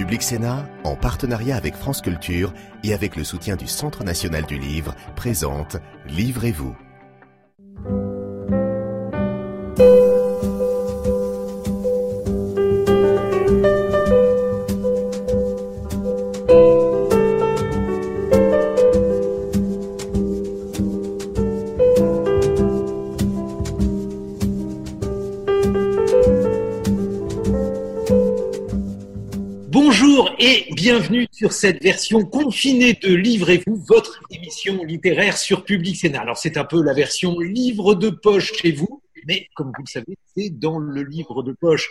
Public Sénat, en partenariat avec France Culture et avec le soutien du Centre national du livre, présente Livrez-vous. Bienvenue sur cette version confinée de Livrez-vous, votre émission littéraire sur Public Sénat. Alors c'est un peu la version livre de poche chez vous, mais comme vous le savez, c'est dans le livre de poche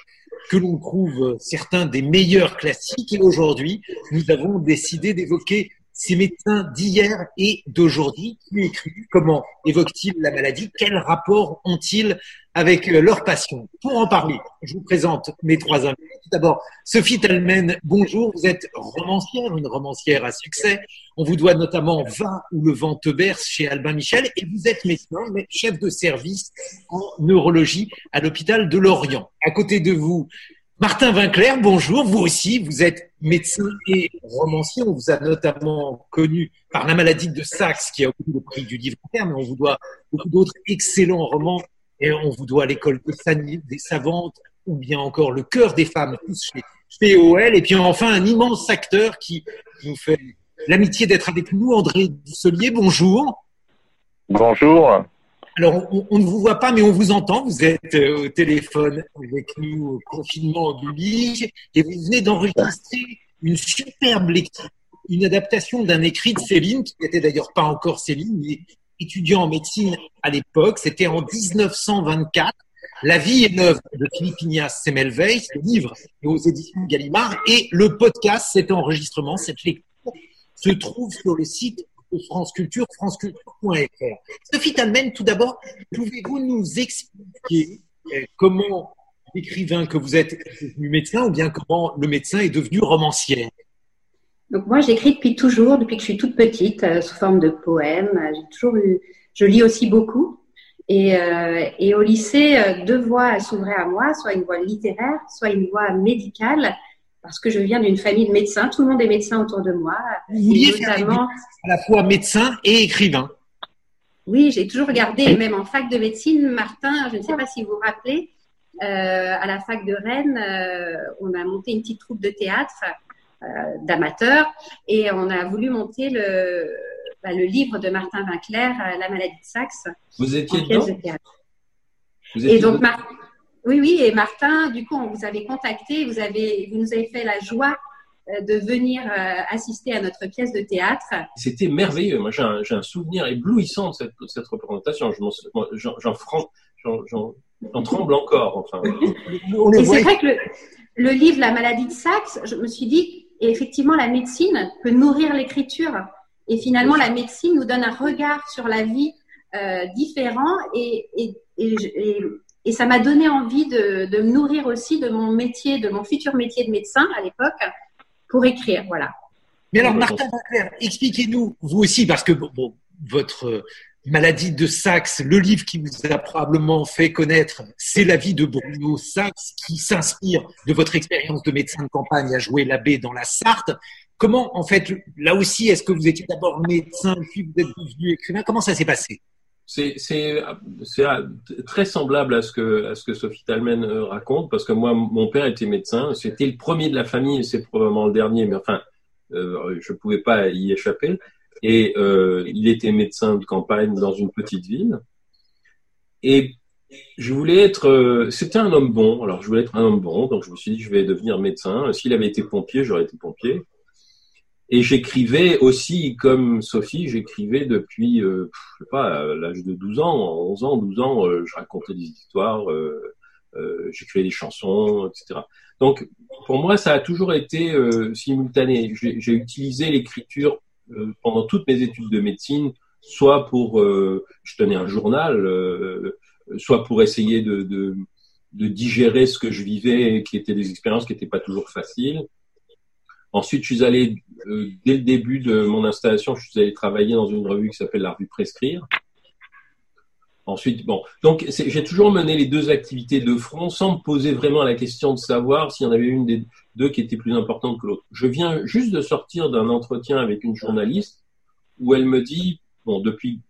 que l'on trouve certains des meilleurs classiques. Et aujourd'hui, nous avons décidé d'évoquer ces médecins d'hier et d'aujourd'hui qui Comment évoquent-ils la maladie Quel rapport ont-ils avec euh, leur passion Pour en parler, je vous présente mes trois invités. D'abord, Sophie Talmen, bonjour. Vous êtes romancière, une romancière à succès. On vous doit notamment Va ou le vent te berce chez Albin Michel et vous êtes médecin, chef de service en neurologie à l'hôpital de Lorient. À côté de vous, Martin Vinclair, bonjour. Vous aussi, vous êtes médecin et romancier. On vous a notamment connu par La maladie de Saxe, qui a obtenu le prix du livre mais on vous doit beaucoup d'autres excellents romans. Et on vous doit l'école des savantes, ou bien encore Le cœur des femmes, tous chez POL. Et puis enfin, un immense acteur qui nous fait l'amitié d'être avec nous, André Dusselier. Bonjour. Bonjour. Alors, on, ne vous voit pas, mais on vous entend. Vous êtes euh, au téléphone avec nous au confinement oblige et vous venez d'enregistrer une superbe lecture, une adaptation d'un écrit de Céline, qui n'était d'ailleurs pas encore Céline, mais étudiant en médecine à l'époque. C'était en 1924. La vie est neuve de Philippe Ignace Semmelweis, le livre aux éditions Gallimard et le podcast, cet enregistrement, cette lecture se trouve sur le site France Culture, franceculture.fr. Sophie Talmen, tout d'abord, pouvez-vous nous expliquer euh, comment l'écrivain que vous êtes est devenu médecin ou bien comment le médecin est devenu romancière donc moi, j'écris depuis toujours, depuis que je suis toute petite, euh, sous forme de poèmes. J'ai toujours eu, je lis aussi beaucoup. Et, euh, et au lycée, deux voies s'ouvraient à moi, soit une voie littéraire, soit une voie médicale parce que je viens d'une famille de médecins, tout le monde est médecin autour de moi. Vous vouliez notamment... à la fois médecin et écrivain. Oui, j'ai toujours regardé, même en fac de médecine, Martin, je ne sais pas si vous vous rappelez, euh, à la fac de Rennes, euh, on a monté une petite troupe de théâtre euh, d'amateurs et on a voulu monter le, bah, le livre de Martin Vinclair, La maladie de Saxe. Vous étiez dedans vous étiez Et donc, Martin oui, oui, et Martin, du coup, on vous avait contacté, vous, avez, vous nous avez fait la joie euh, de venir euh, assister à notre pièce de théâtre. C'était merveilleux. Moi, j'ai un, un, souvenir éblouissant de cette, cette représentation. J'en tremble encore. Enfin. c'est vrai que le, le, livre La maladie de Saxe, je me suis dit, effectivement, la médecine peut nourrir l'écriture. Et finalement, la médecine nous donne un regard sur la vie euh, différent et, et, et, et ça m'a donné envie de, de, me nourrir aussi de mon métier, de mon futur métier de médecin à l'époque, pour écrire. Voilà. Mais alors, Martin expliquez-nous, vous aussi, parce que bon, votre maladie de Saxe, le livre qui vous a probablement fait connaître, c'est la vie de Bruno Saxe, qui s'inspire de votre expérience de médecin de campagne à jouer l'abbé dans la Sarthe. Comment, en fait, là aussi, est-ce que vous étiez d'abord médecin, puis vous êtes devenu écrivain? Comment ça s'est passé? C'est très semblable à ce que, à ce que Sophie Talmen euh, raconte, parce que moi, mon père était médecin. C'était le premier de la famille, c'est probablement le dernier, mais enfin, euh, je ne pouvais pas y échapper. Et euh, il était médecin de campagne dans une petite ville. Et je voulais être. C'était un homme bon. Alors, je voulais être un homme bon, donc je me suis dit, je vais devenir médecin. S'il avait été pompier, j'aurais été pompier. Et j'écrivais aussi, comme Sophie, j'écrivais depuis, euh, je sais pas, à l'âge de 12 ans, 11 ans, 12 ans, euh, je racontais des histoires, euh, euh, j'écrivais des chansons, etc. Donc, pour moi, ça a toujours été euh, simultané. J'ai utilisé l'écriture pendant toutes mes études de médecine, soit pour, je tenais un journal, soit pour essayer de, de, de digérer ce que je vivais, qui étaient des expériences qui n'étaient pas toujours faciles Ensuite, je suis allé, euh, dès le début de mon installation, je suis allé travailler dans une revue qui s'appelle La Revue Prescrire. Ensuite, bon, donc j'ai toujours mené les deux activités de front sans me poser vraiment la question de savoir s'il y en avait une des deux qui était plus importante que l'autre. Je viens juste de sortir d'un entretien avec une journaliste où elle me dit, bon, depuis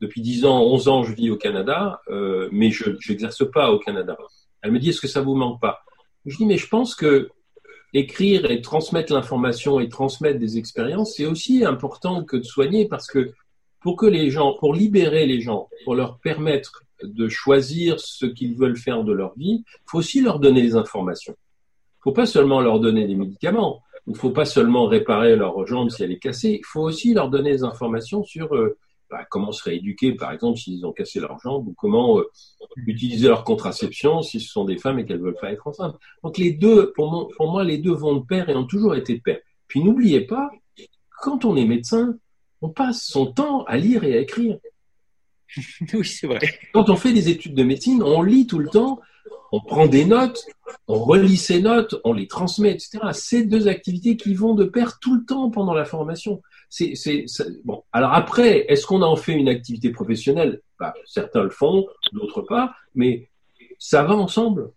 depuis 10 ans, 11 ans, je vis au Canada, euh, mais je n'exerce pas au Canada. Elle me dit, est-ce que ça vous manque pas? Je dis, mais je pense que écrire et transmettre l'information et transmettre des expériences, c'est aussi important que de soigner parce que pour que les gens, pour libérer les gens, pour leur permettre de choisir ce qu'ils veulent faire de leur vie, faut aussi leur donner les informations. Faut pas seulement leur donner des médicaments, il faut pas seulement réparer leur jambe si elle est cassée, il faut aussi leur donner des informations sur euh, bah, comment se rééduquer, par exemple, s'ils ont cassé leur jambe, ou comment euh, utiliser leur contraception si ce sont des femmes et qu'elles veulent pas être enceintes. Donc les deux, pour moi, pour moi, les deux vont de pair et ont toujours été de pair. Puis n'oubliez pas, quand on est médecin, on passe son temps à lire et à écrire. oui, c'est vrai. Quand on fait des études de médecine, on lit tout le temps, on prend des notes, on relit ces notes, on les transmet, etc. C'est deux activités qui vont de pair tout le temps pendant la formation. Alors après, est-ce qu'on en fait une activité professionnelle? Bah, Certains le font, d'autres pas, mais ça va ensemble.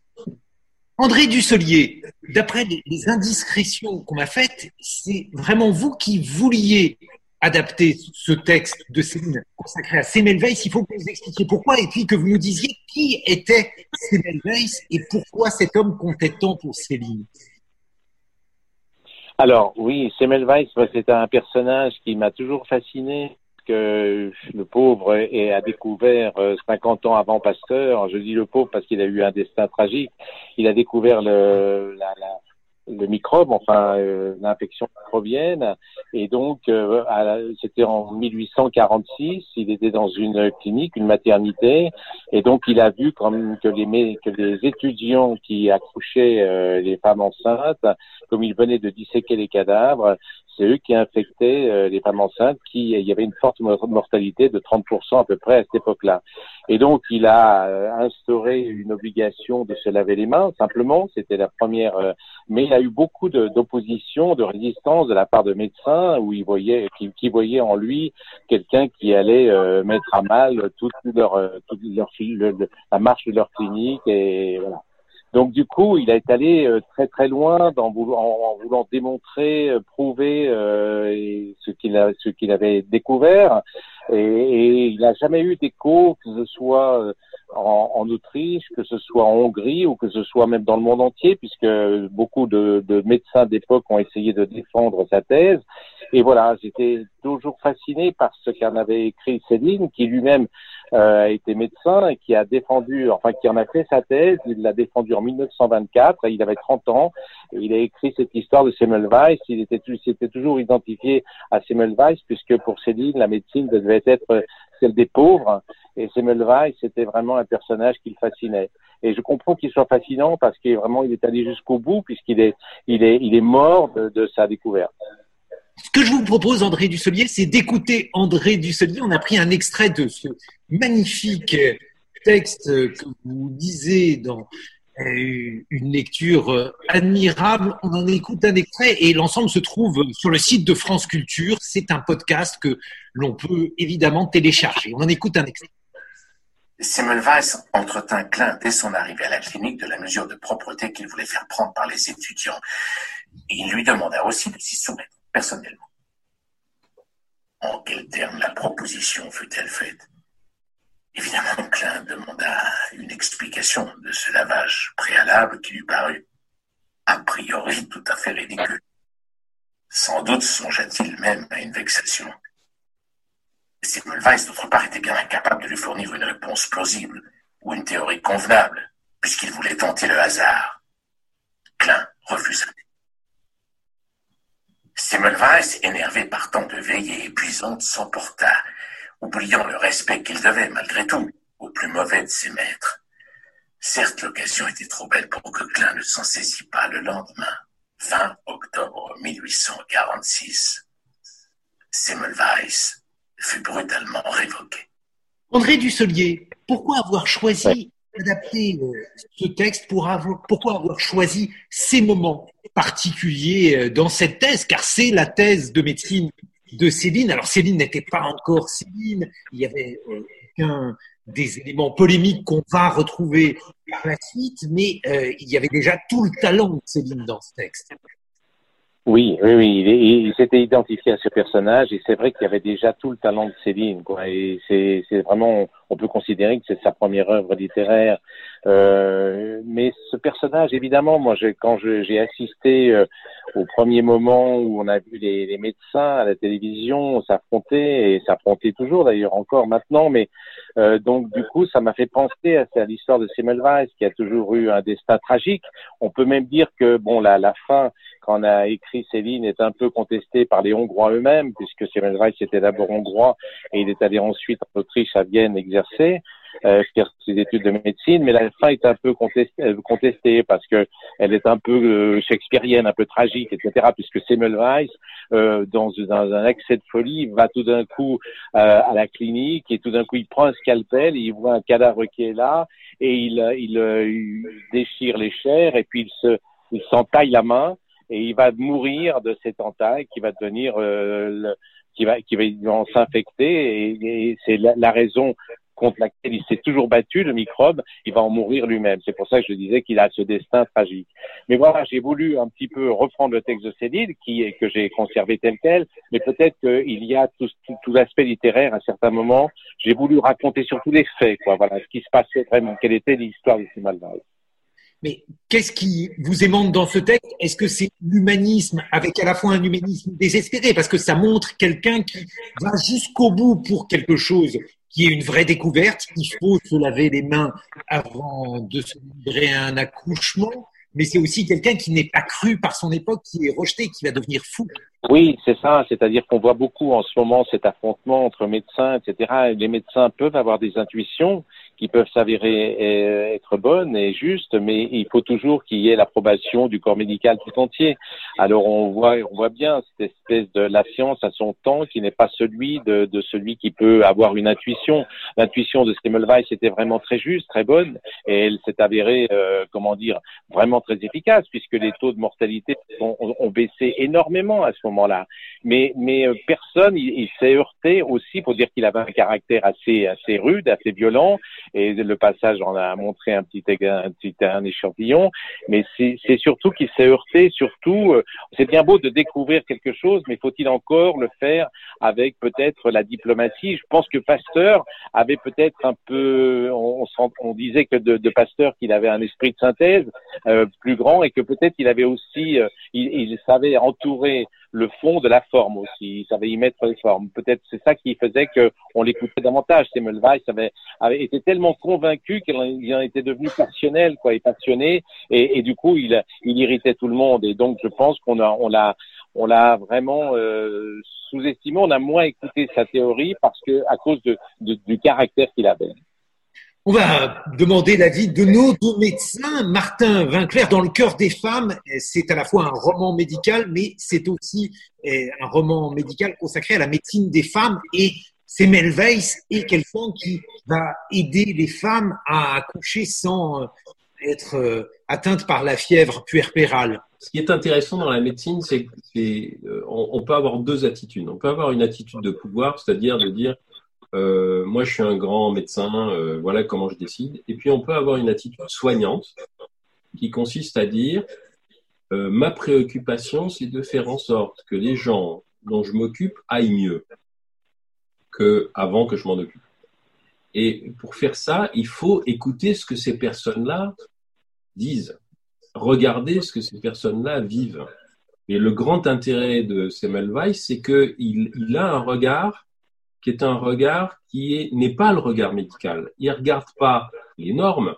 André Dusselier, d'après les indiscrétions qu'on m'a faites, c'est vraiment vous qui vouliez adapter ce texte de Céline consacré à Semmelweis, il faut que vous expliquiez pourquoi et puis que vous nous disiez qui était Semmelweis et pourquoi cet homme comptait tant pour Céline. Alors oui, Semmelweis, c'est un personnage qui m'a toujours fasciné que le pauvre a découvert 50 euh, ans avant Pasteur. Je dis le pauvre parce qu'il a eu un destin tragique. Il a découvert le, la, la le microbe, enfin euh, l'infection microbienne. Et donc, euh, c'était en 1846, il était dans une clinique, une maternité, et donc il a vu comme que les, que les étudiants qui accouchaient euh, les femmes enceintes, comme ils venaient de disséquer les cadavres, c'est eux qui infectaient euh, les femmes enceintes, qui il y avait une forte mortalité de 30% à peu près à cette époque-là. Et donc il a euh, instauré une obligation de se laver les mains, simplement, c'était la première. Euh, mais il a eu beaucoup d'opposition, de, résistance de la part de médecins où ils voyaient, qui, qui voyaient en lui quelqu'un qui allait mettre à mal toute leur, toute leur, la marche de leur clinique et voilà. Donc du coup, il a été allé euh, très très loin en, voulant démontrer, euh, prouver euh, ce qu'il avait découvert. Et, et il n'a jamais eu d'écho, que ce soit en, en, Autriche, que ce soit en Hongrie ou que ce soit même dans le monde entier, puisque beaucoup de, de médecins d'époque ont essayé de défendre sa thèse. Et voilà, j'étais toujours fasciné par ce qu'en avait écrit Céline, qui lui-même euh, a été médecin et qui a défendu, enfin qui en a fait sa thèse. Il l'a défendu en 1924. Il avait 30 ans. Et il a écrit cette histoire de Semmelweis. Il était, s'était toujours identifié à Semmelweis puisque pour Céline, la médecine devait être celle des pauvres. Et Semmelweis, c'était vraiment un personnage qui le fascinait. Et je comprends qu'il soit fascinant parce qu'il vraiment, il est allé jusqu'au bout puisqu'il est, il est, il est mort de, sa découverte. Ce que je vous propose, André Dusselier, c'est d'écouter André Dusselier. On a pris un extrait de ce magnifique texte que vous lisez dans une lecture admirable. On en écoute un extrait et l'ensemble se trouve sur le site de France Culture. C'est un podcast que l'on peut évidemment télécharger. On en écoute un extrait. Semmelweis entretint Klein dès son arrivée à la clinique de la mesure de propreté qu'il voulait faire prendre par les étudiants. il lui demanda aussi de s'y soumettre personnellement. En quels termes la proposition fut-elle faite? Évidemment, Klein demanda une explication de ce lavage préalable qui lui parut a priori tout à fait ridicule. Sans doute songea-t-il même à une vexation. Semmelweis, d'autre part, était bien incapable de lui fournir une réponse plausible ou une théorie convenable, puisqu'il voulait tenter le hasard. Klein refusa. Semmelweis, énervé par tant de veillées épuisantes, s'emporta, oubliant le respect qu'il devait, malgré tout, au plus mauvais de ses maîtres. Certes, l'occasion était trop belle pour que Klein ne s'en saisit pas le lendemain, fin octobre 1846. Semmelweis fut brutalement révoqué. André Dusselier, pourquoi avoir choisi d'adapter euh, ce texte pour avoir, pourquoi avoir choisi ces moments particuliers euh, dans cette thèse, car c'est la thèse de médecine de Céline. Alors Céline n'était pas encore Céline, il y avait euh, des éléments polémiques qu'on va retrouver par la suite, mais euh, il y avait déjà tout le talent de Céline dans ce texte. Oui, oui, oui. Il, s'était identifié à ce personnage et c'est vrai qu'il y avait déjà tout le talent de Céline. Quoi. Et c'est, vraiment, on peut considérer que c'est sa première œuvre littéraire. Euh, mais ce personnage, évidemment, moi, quand j'ai assisté euh, au premier moment où on a vu les, médecins à la télévision s'affronter et s'affronter toujours d'ailleurs encore maintenant, mais euh, donc du coup, ça m'a fait penser à, l'histoire de Semmelweis qui a toujours eu un destin tragique. On peut même dire que bon, la, la fin on a écrit Céline est un peu contestée par les Hongrois eux-mêmes, puisque Semmelweis était d'abord hongrois et il est allé ensuite en Autriche à Vienne exercer. Euh, faire ses études de médecine, mais la fin est un peu contestée, euh, contestée parce que elle est un peu euh, shakespearienne, un peu tragique, etc. Puisque Semmelweis, euh, dans, un accès de folie, va tout d'un coup euh, à la clinique et tout d'un coup il prend un scalpel, il voit un cadavre qui est là et il, il déchire les chairs et puis il se il s'entaille la main et il va mourir de cette entaille qui va devenir euh, qui va qui va s'infecter et, c'est la, raison contre laquelle il s'est toujours battu, le microbe, il va en mourir lui-même. C'est pour ça que je disais qu'il a ce destin tragique. Mais voilà, j'ai voulu un petit peu reprendre le texte de Céline, qui que j'ai conservé tel quel, mais peut-être qu'il y a tout, tout, tout l'aspect littéraire à certains moments. J'ai voulu raconter surtout les faits, quoi. Voilà, ce qui se passait vraiment, quelle était l'histoire de ces malades. Mais qu'est-ce qui vous émante dans ce texte? Est-ce que c'est l'humanisme avec à la fois un humanisme désespéré? Parce que ça montre quelqu'un qui va jusqu'au bout pour quelque chose qui est une vraie découverte. Il faut se laver les mains avant de se livrer à un accouchement, mais c'est aussi quelqu'un qui n'est pas cru par son époque, qui est rejeté, qui va devenir fou. Oui, c'est ça. C'est-à-dire qu'on voit beaucoup en ce moment cet affrontement entre médecins, etc. Les médecins peuvent avoir des intuitions qui peuvent s'avérer euh, être bonnes et justes, mais il faut toujours qu'il y ait l'approbation du corps médical tout entier. Alors on voit, on voit bien cette espèce de la science à son temps qui n'est pas celui de, de, celui qui peut avoir une intuition. L'intuition de Semmelweis était vraiment très juste, très bonne, et elle s'est avérée, euh, comment dire, vraiment très efficace puisque les taux de mortalité ont, ont baissé énormément à ce moment-là. Mais, mais euh, personne, il, il s'est heurté aussi pour dire qu'il avait un caractère assez, assez rude, assez violent et le passage en a montré un petit, un petit échantillon, mais c'est surtout qu'il s'est heurté, surtout, euh, c'est bien beau de découvrir quelque chose, mais faut-il encore le faire avec peut-être la diplomatie? Je pense que Pasteur avait peut-être un peu, on, on, disait que de, de Pasteur qu'il avait un esprit de synthèse euh, plus grand et que peut-être il avait aussi, euh, il, il savait entourer le fond de la forme aussi. Il savait y mettre les formes. Peut-être c'est ça qui faisait qu'on l'écoutait davantage. Semmelweis avait, avait été tellement convaincu qu'il en, était devenu passionnel, quoi, et passionné, et, du coup il, il irritait tout le monde. Et donc je pense qu'on a, on l'a, on l'a vraiment euh, sous-estimé. On a moins écouté sa théorie parce que à cause de, de du caractère qu'il avait. On va demander l'avis de nos deux médecins. Martin Vinclair, dans le cœur des femmes, c'est à la fois un roman médical, mais c'est aussi eh, un roman médical consacré à la médecine des femmes. Et c'est Melveiss et quelqu'un qui va aider les femmes à accoucher sans euh, être euh, atteintes par la fièvre puerpérale. Ce qui est intéressant dans la médecine, c'est qu'on peut avoir deux attitudes. On peut avoir une attitude de pouvoir, c'est-à-dire de dire euh, moi je suis un grand médecin, euh, voilà comment je décide. Et puis on peut avoir une attitude soignante qui consiste à dire euh, ma préoccupation c'est de faire en sorte que les gens dont je m'occupe aillent mieux que avant que je m'en occupe. Et pour faire ça, il faut écouter ce que ces personnes-là disent, regarder ce que ces personnes-là vivent. Et le grand intérêt de Semmelweis, c'est qu'il il a un regard qui est un regard qui n'est pas le regard médical. Il ne regarde pas les normes.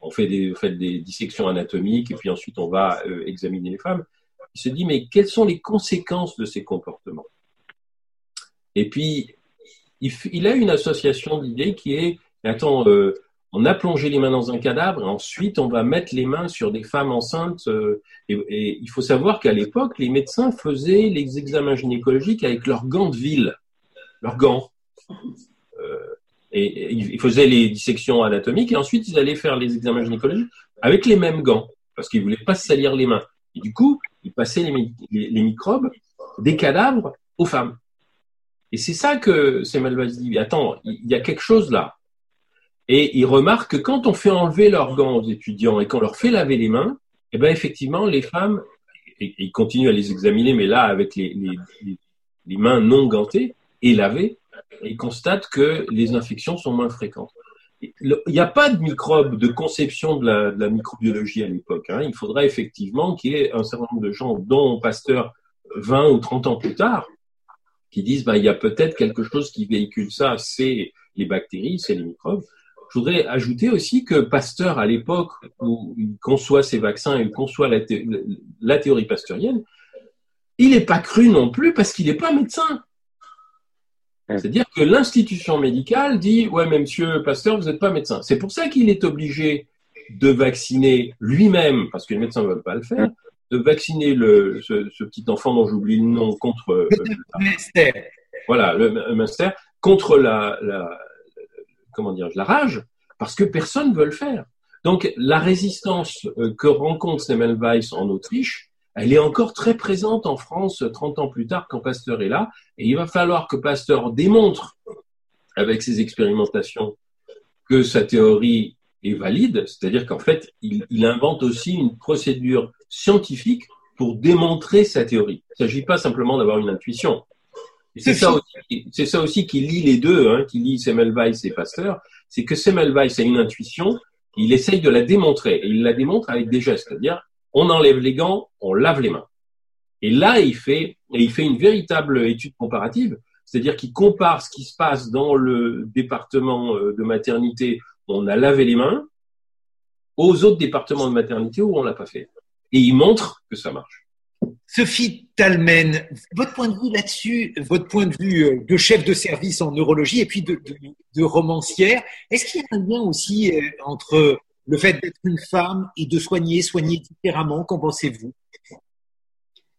On fait des, dissections anatomiques et puis ensuite on va euh, examiner les femmes. Il se dit mais quelles sont les conséquences de ces comportements? Et puis il, a une association d'idées qui est attends, euh, on a plongé les mains dans un cadavre et ensuite on va mettre les mains sur des femmes enceintes. Euh, et, il faut savoir qu'à l'époque, les médecins faisaient les examens gynécologiques avec leurs gants de ville leurs gants. Euh, et, ils faisaient les dissections anatomiques et ensuite ils allaient faire les examens gynécologiques avec les mêmes gants parce qu'ils voulaient pas se salir les mains. Et du coup, ils passaient les, les, microbes des cadavres aux femmes. Et c'est ça que Semmelweis dit. Attends, il y a quelque chose là. Et ils remarquent que quand on fait enlever leurs gants aux étudiants et qu'on leur fait laver les mains, eh ben effectivement, les femmes, et, ils continuent à les examiner, mais là avec les, les mains non gantées et lavées, ils constatent que les infections sont moins fréquentes. Il n'y a pas de microbes de conception de la, microbiologie à l'époque. Hein. Il faudrait effectivement qu'il y ait un certain nombre de gens, dont Pasteur 20 ou 30 ans plus tard, qui disent bah, il y a peut-être quelque chose qui véhicule ça, c'est les bactéries, c'est les microbes. Je voudrais ajouter aussi que Pasteur, à l'époque où il conçoit ses vaccins et il conçoit la, la théorie pasteurienne, il n'est pas cru non plus parce qu'il n'est pas médecin. C'est-à-dire que l'institution médicale dit Ouais, mais monsieur Pasteur, vous n'êtes pas médecin. C'est pour ça qu'il est obligé de vacciner lui-même, parce que les médecins ne veulent pas le faire, de vacciner le, ce, petit enfant dont j'oublie le nom contre. Euh, le voilà, le master, contre la, la, comment dire, la rage, parce que personne ne veut le faire. Donc, la résistance euh, que rencontre Semmelweis en Autriche, elle est encore très présente en France 30 ans plus tard quand Pasteur est là. Et il va falloir que Pasteur démontre avec ses expérimentations que sa théorie est valide, c'est-à-dire qu'en fait, il, il, invente aussi une procédure scientifique pour démontrer sa théorie. Il ne s'agit pas simplement d'avoir une intuition. C'est ça, aussi, c'est ça aussi qui lie les deux, hein, qui lie Semmelweis et Pasteur, c'est que Semmelweis a une intuition, il essaye de la démontrer, et il la démontre avec des gestes, c'est-à-dire on enlève les gants, on lave les mains. Et là, il fait, une véritable étude comparative, c'est-à-dire qu'il compare ce qui se passe dans le département euh, de maternité où on a lavé les mains aux autres départements de maternité où on l'a pas fait. Et il montre que ça marche. Sophie Talmen, votre point de vue là-dessus, votre point de vue euh, de chef de service en neurologie et puis de, de romancière, est-ce qu'il y a un lien aussi euh, entre le fait d'être une femme et de soigner, soigner différemment, qu'en pensez-vous?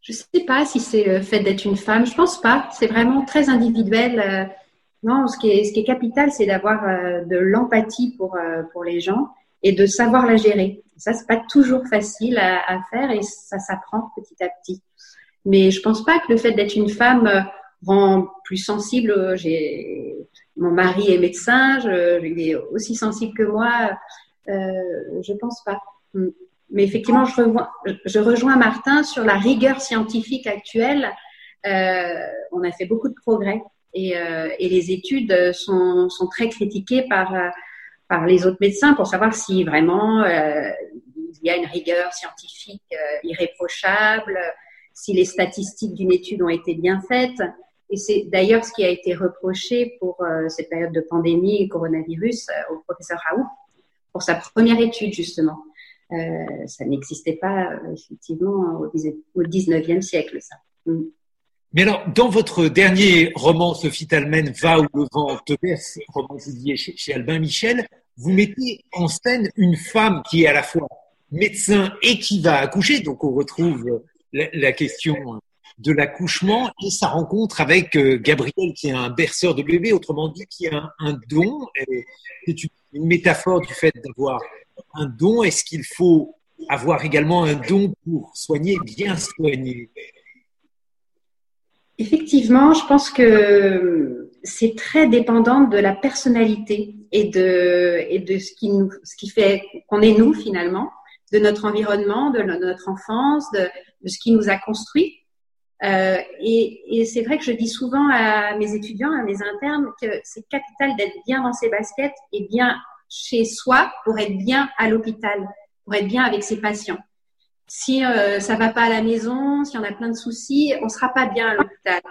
Je ne sais pas si c'est le fait d'être une femme, je ne pense pas. C'est vraiment très individuel. Euh, non, ce qui est, capital, c'est d'avoir euh, de l'empathie pour, euh, pour les gens et de savoir la gérer. Ça, c'est pas toujours facile à, faire et ça s'apprend petit à petit. Mais je pense pas que le fait d'être une femme rend plus sensible. Mon mari est médecin, je, il est aussi sensible que moi euh, je pense pas. Hmm. Mais effectivement, je, rejoins Martin sur la rigueur scientifique actuelle. Euh, on a fait beaucoup de progrès et, euh, les études sont, très critiquées par, par les autres médecins pour savoir si vraiment euh, il y a une rigueur scientifique irréprochable, si les statistiques d'une étude ont été bien faites. Et c'est d'ailleurs ce qui a été reproché pour cette période de pandémie et coronavirus au professeur Raoult, pour sa première étude, justement. Euh, ça n'existait pas, effectivement, au 19e siècle, ça. Mm. Mais alors, dans votre dernier roman, Sophie Talmen, Va où le vent te berce, roman publié chez, Albin Michel, vous mettez en scène une femme qui est à la fois médecin et qui va accoucher. Donc, on retrouve la, la question de l'accouchement et sa rencontre avec euh, Gabriel, qui est un berceur de bébé, autrement dit, qui a un, don. C'est une métaphore du fait d'avoir un don. Est-ce qu'il faut avoir également un don pour soigner, bien soigner? Effectivement, je pense que c'est très dépendant de la personnalité et de, et de ce, qui nous, ce qui fait qu'on est nous finalement, de notre environnement, de notre enfance, de, de ce qui nous a construit. Euh, et, et c'est vrai que je dis souvent à mes étudiants, à mes internes, que c'est capital d'être bien dans ses baskets et bien chez soi pour être bien à l'hôpital, pour être bien avec ses patients. Si euh, ça va pas à la maison, si on a plein de soucis, on sera pas bien à l'hôpital.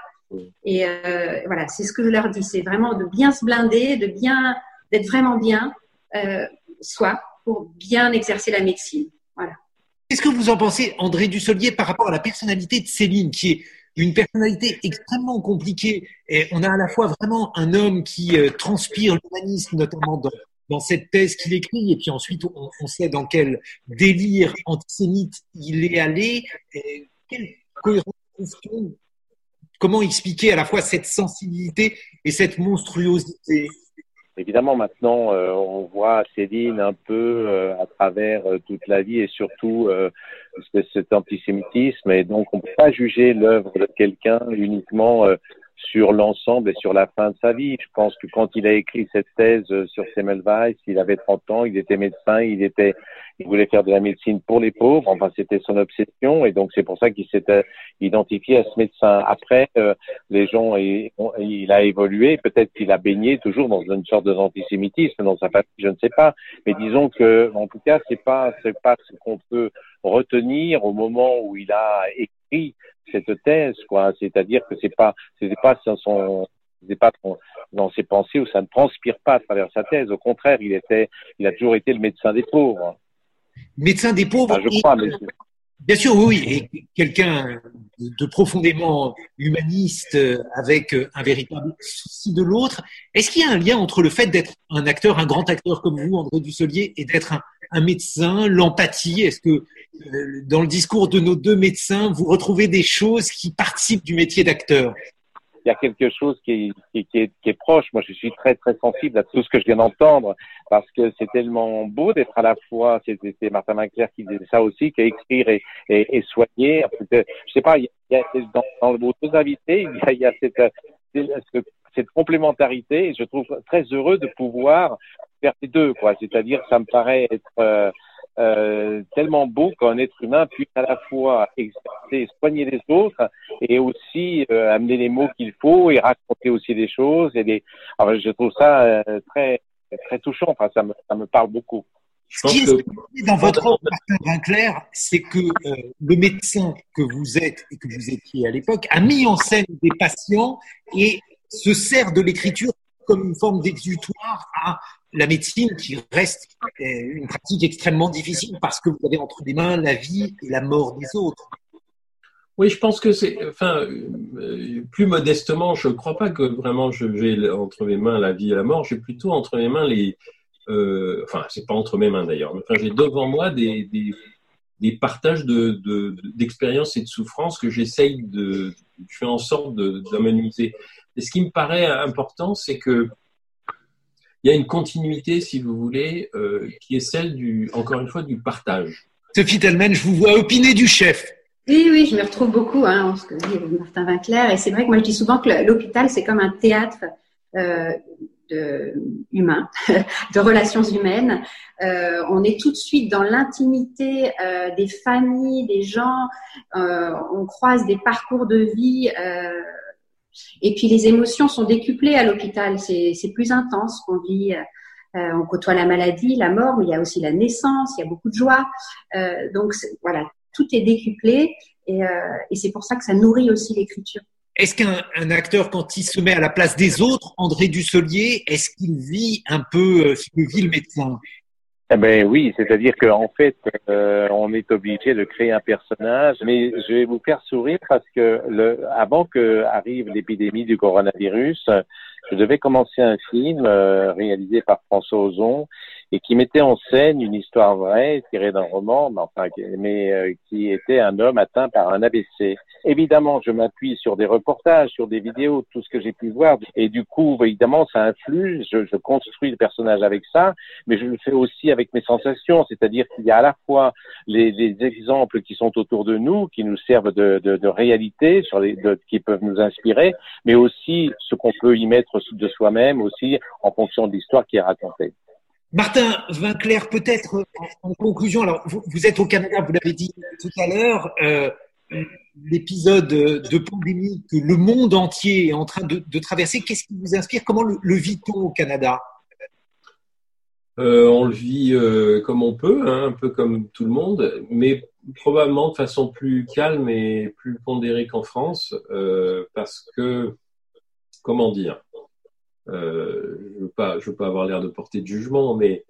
Et euh, voilà, c'est ce que je leur dis, c'est vraiment de bien se blinder, de bien, d'être vraiment bien, euh, soi, pour bien exercer la médecine. Voilà. Qu'est-ce que vous en pensez, André Dussolier, par rapport à la personnalité de Céline, qui est une personnalité extrêmement compliquée on a à la fois vraiment un homme qui euh, transpire l'humanisme, notamment dans, cette thèse qu'il écrit, et puis ensuite on, sait dans quel délire antisémite il est allé. Quelle cohérence Comment expliquer à la fois cette sensibilité et cette monstruosité? Évidemment, maintenant, euh, on voit Céline un peu euh, à travers euh, toute la vie et surtout cet antisémitisme. Et donc, on ne peut pas juger l'œuvre de quelqu'un uniquement sur l'ensemble et sur la fin de sa vie. Je pense que quand il a écrit cette thèse sur Semmelweis, il avait 30 ans, il était médecin, il était, il voulait faire de la médecine pour les pauvres. Enfin, c'était son obsession, et donc c'est pour ça qu'il s'était identifié à ce médecin. Après, euh, les gens, il, il a évolué. Peut-être qu'il a baigné toujours dans une sorte d'antisémitisme dans sa famille, je ne sais pas. Mais disons que, en tout cas, c'est pas, c'est pas ce qu'on peut retenir au moment où il a écrit cette thèse, quoi. C'est-à-dire que c'est pas, c'est pas son, pas dans ses pensées où ça ne transpire pas à travers sa thèse. Au contraire, il était, il a toujours été le médecin des pauvres. Médecin des pauvres. je crois, mais... Bien sûr, oui, oui. Et quelqu'un de profondément humaniste avec un véritable souci de l'autre. Est-ce qu'il y a un lien entre le fait d'être un acteur, un grand acteur comme vous, André Dusselier, et d'être un, un médecin, l'empathie Est-ce que euh, dans le discours de nos deux médecins, vous retrouvez des choses qui participent du métier d'acteur? Il y a quelque chose qui est, proche. Moi, je suis très, très sensible à tout ce que je viens d'entendre parce que c'est tellement beau d'être à la fois, c'était Martin Manclair qui disait ça aussi, qu'écrire et, et, et, soigner. Je sais pas, dans, dans vos deux invités, il y a, cette, cette, complémentarité et je trouve très heureux de pouvoir faire les deux, quoi. C'est-à-dire, ça me paraît être, euh, euh, tellement beau qu'un être humain puisse à la fois exercer, soigner les autres et aussi euh, amener les mots qu'il faut et raconter aussi des choses. Et des... Alors, je trouve ça euh, très très touchant. Enfin, ça me, ça me parle beaucoup. Ce qui est dans votre ordre, Martin Vinclair, c'est que le médecin que vous êtes et que vous étiez à l'époque a mis en scène des patients et se sert de l'écriture comme une forme d'exutoire à la médecine qui reste une pratique extrêmement difficile parce que vous avez entre les mains la vie et la mort des autres. Oui, je pense que c'est, enfin, euh, plus modestement, je ne crois pas que vraiment j'ai entre mes mains la vie et la mort. J'ai plutôt entre mes mains les, euh, enfin, c'est pas entre mes mains d'ailleurs, mais enfin, j'ai devant moi des, des, partages de, d'expériences et de souffrances que j'essaye de, je fais en sorte d'amenuiser. Et ce qui me paraît important, c'est que il y a une continuité, si vous voulez, euh, qui est celle du, encore une fois, du partage. Sophie Talman, je vous vois opiner du chef. Oui, oui, je me retrouve beaucoup hein, en ce que dit Martin Vinclair. Et c'est vrai que moi, je dis souvent que l'hôpital, c'est comme un théâtre euh, de, humain, de relations humaines. Euh, on est tout de suite dans l'intimité euh, des familles, des gens. Euh, on croise des parcours de vie euh, et puis les émotions sont décuplées à l'hôpital, c'est plus intense. On vit, euh, on côtoie la maladie, la mort, mais il y a aussi la naissance, il y a beaucoup de joie. Euh, donc voilà, tout est décuplé et, euh, et c'est pour ça que ça nourrit aussi l'écriture. Est-ce qu'un acteur, quand il se met à la place des autres, André Dusselier, est-ce qu'il vit un peu ce que vit le médecin? Eh ben oui, c'est-à-dire qu'en fait, euh, on est obligé de créer un personnage, mais je vais vous faire sourire parce que le, avant que arrive l'épidémie du coronavirus, je devais commencer un film euh, réalisé par François Ozon et qui mettait en scène une histoire vraie tirée d'un roman, mais, enfin, mais euh, qui était un homme atteint par un ABC. Évidemment, je m'appuie sur des reportages, sur des vidéos, tout ce que j'ai pu voir, et du coup, évidemment, ça influe. Je, je, construis le personnage avec ça, mais je le fais aussi avec mes sensations, c'est-à-dire qu'il y a à la fois les, les, exemples qui sont autour de nous, qui nous servent de, de, de réalité, sur les, qui peuvent nous inspirer, mais aussi ce qu'on peut y mettre de soi-même aussi en fonction de l'histoire qui est racontée. Martin Vinclair, peut-être en, conclusion, alors vous, êtes au Canada, vous l'avez dit tout à l'heure, euh, l'épisode de pandémie que le monde entier est en train de, traverser, qu'est-ce qui vous inspire? Comment le, vit-on au Canada? Euh, On le vit euh, comme on peut, hein, un peu comme tout le monde, mais probablement de façon plus calme et plus pondérée qu'en France, parce que, comment dire euh, je je veux pas avoir l'air de porter de jugement, mais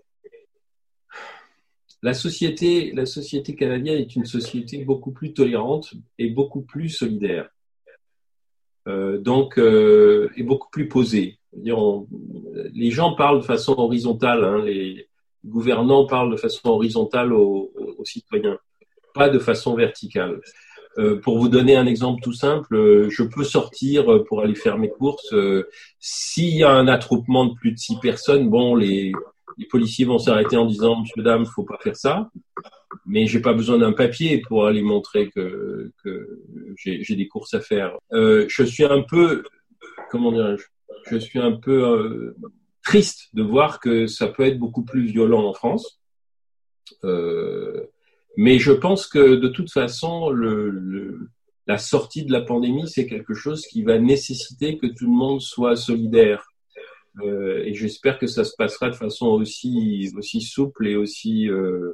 la société, canadienne est une société beaucoup plus tolérante et beaucoup plus solidaire. Euh, donc, euh, et beaucoup plus posée. Les gens parlent de façon horizontale, hein, les gouvernants parlent de façon horizontale aux citoyens, pas de façon verticale. Euh, pour vous donner un exemple tout simple, euh, je peux sortir euh, pour aller faire mes courses. S'il y a un attroupement de plus de six personnes, bon, les, les policiers vont s'arrêter en disant Monsieur, dame, faut pas faire ça. Mais j'ai pas besoin d'un papier pour aller montrer que, que j'ai des courses à faire. Euh, je suis un peu comment dirais-je, je suis un peu euh, triste de voir que ça peut être beaucoup plus violent en France. Euh, mais je pense que de toute façon, la sortie de la pandémie, c'est quelque chose qui va nécessiter que tout le monde soit solidaire. Euh, et j'espère que ça se passera de façon aussi souple et aussi euh,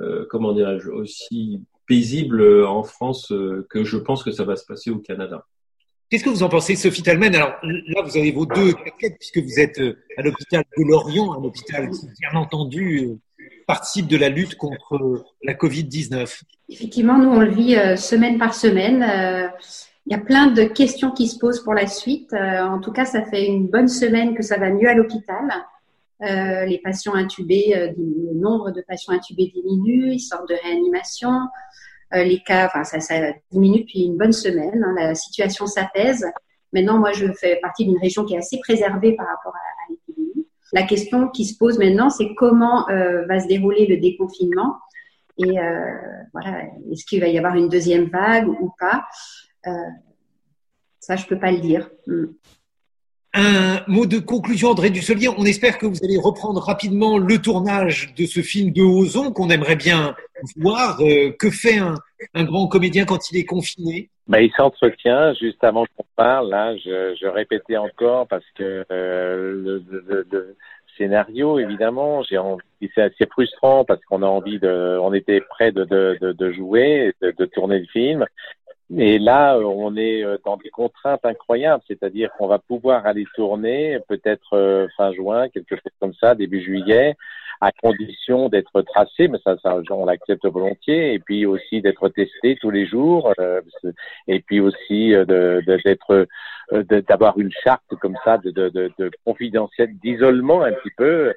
euh, comment dirais-je aussi paisible en France que je pense que ça va se passer au Canada. Qu'est-ce que vous en pensez, Sophie Talmen Alors là, vous avez vos deux casquettes puisque vous êtes à l'hôpital de Lorient, un hôpital qui, bien entendu, participe de la lutte contre la Covid-19. Effectivement, nous, on le vit semaine par semaine. Il y a plein de questions qui se posent pour la suite. En tout cas, ça fait une bonne semaine que ça va mieux à l'hôpital. Les patients intubés, le nombre de patients intubés diminue, ils sortent de réanimation. Euh, les cas, enfin, ça, diminue depuis une bonne semaine. Hein, la situation s'apaise. Maintenant, moi, je fais partie d'une région qui est assez préservée par rapport à. La question qui se pose maintenant, c'est comment euh, va se dérouler le déconfinement et euh, voilà, est-ce qu'il va y avoir une deuxième vague ou pas? Ça, je peux pas le dire. Hmm. Un mot de conclusion, André Dusselier. On espère que vous allez reprendre rapidement le tournage de ce film de Ozon qu'on aimerait bien voir. Euh, que fait un, grand comédien quand il est confiné? Ben, Il s'entretient. Juste avant qu'on parle, là, je, répétais encore parce que euh, le, scénario, évidemment, c'est assez frustrant parce qu'on a envie de, on était de, de jouer, de, de, tourner le film, et là, euh, on est euh, dans des contraintes incroyables, c'est-à-dire qu'on va pouvoir aller tourner peut-être euh, fin juin, quelque chose comme ça, début juillet, à condition d'être tracé, mais ça, ça on l'accepte volontiers, et puis aussi d'être testé tous les jours, et puis aussi d'être, d'avoir une charte comme ça de, de, de, de confidentiel, d'isolement un petit peu,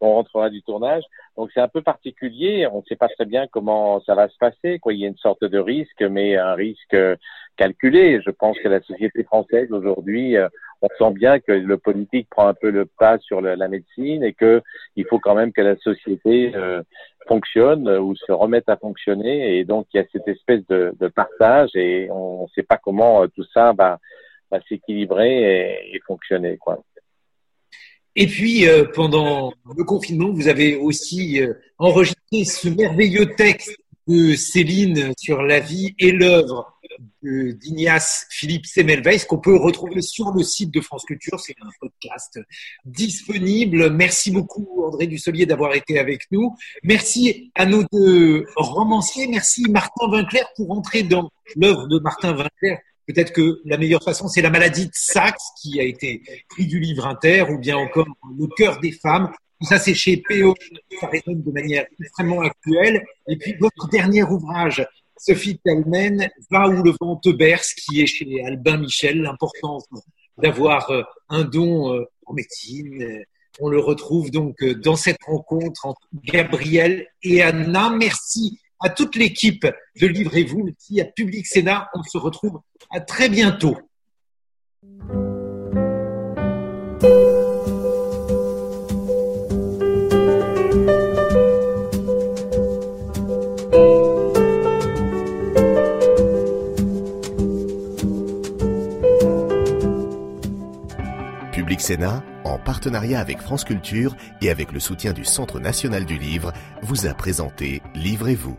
on rentrera du tournage. Donc c'est un peu particulier. On ne sait pas très bien comment ça va se passer. Quoi, il y a une sorte de risque, mais un risque calculé. Je pense que la société française aujourd'hui, euh, on sent bien que le politique prend un peu le pas sur la médecine et que il faut quand même que la société euh, fonctionne ou se remette à fonctionner. Et donc il y a cette espèce de, partage et on ne sait pas comment euh, tout ça va, s'équilibrer et, et fonctionner. Quoi. Et puis, euh, pendant le confinement, vous avez aussi euh, enregistré ce merveilleux texte de Céline sur la vie et l'œuvre d'Ignace Philippe Semmelweis qu'on peut retrouver sur le site de France Culture. C'est un podcast disponible. Merci beaucoup André Dussolier d'avoir été avec nous. Merci à nos deux romanciers. Merci Martin Vinclair pour entrer dans l'œuvre de Martin Vinclair Peut-être que la meilleure façon, c'est la maladie de Saxe qui a été pris du livre inter, ou bien encore le cœur des femmes. Tout ça, c'est chez PO, de manière extrêmement actuelle. Et puis, votre dernier ouvrage, Sophie Talmen, Va où le vent te berce, qui est chez Albin Michel, l'importance d'avoir euh, un don euh, en médecine. On le retrouve donc euh, dans cette rencontre entre Gabriel et Anna. Merci à toute l'équipe de Livrez-vous, ici à Public Sénat. On se retrouve à très bientôt. Public Sénat, en partenariat avec France Culture et avec le soutien du Centre national du livre, vous a présenté Livrez-vous.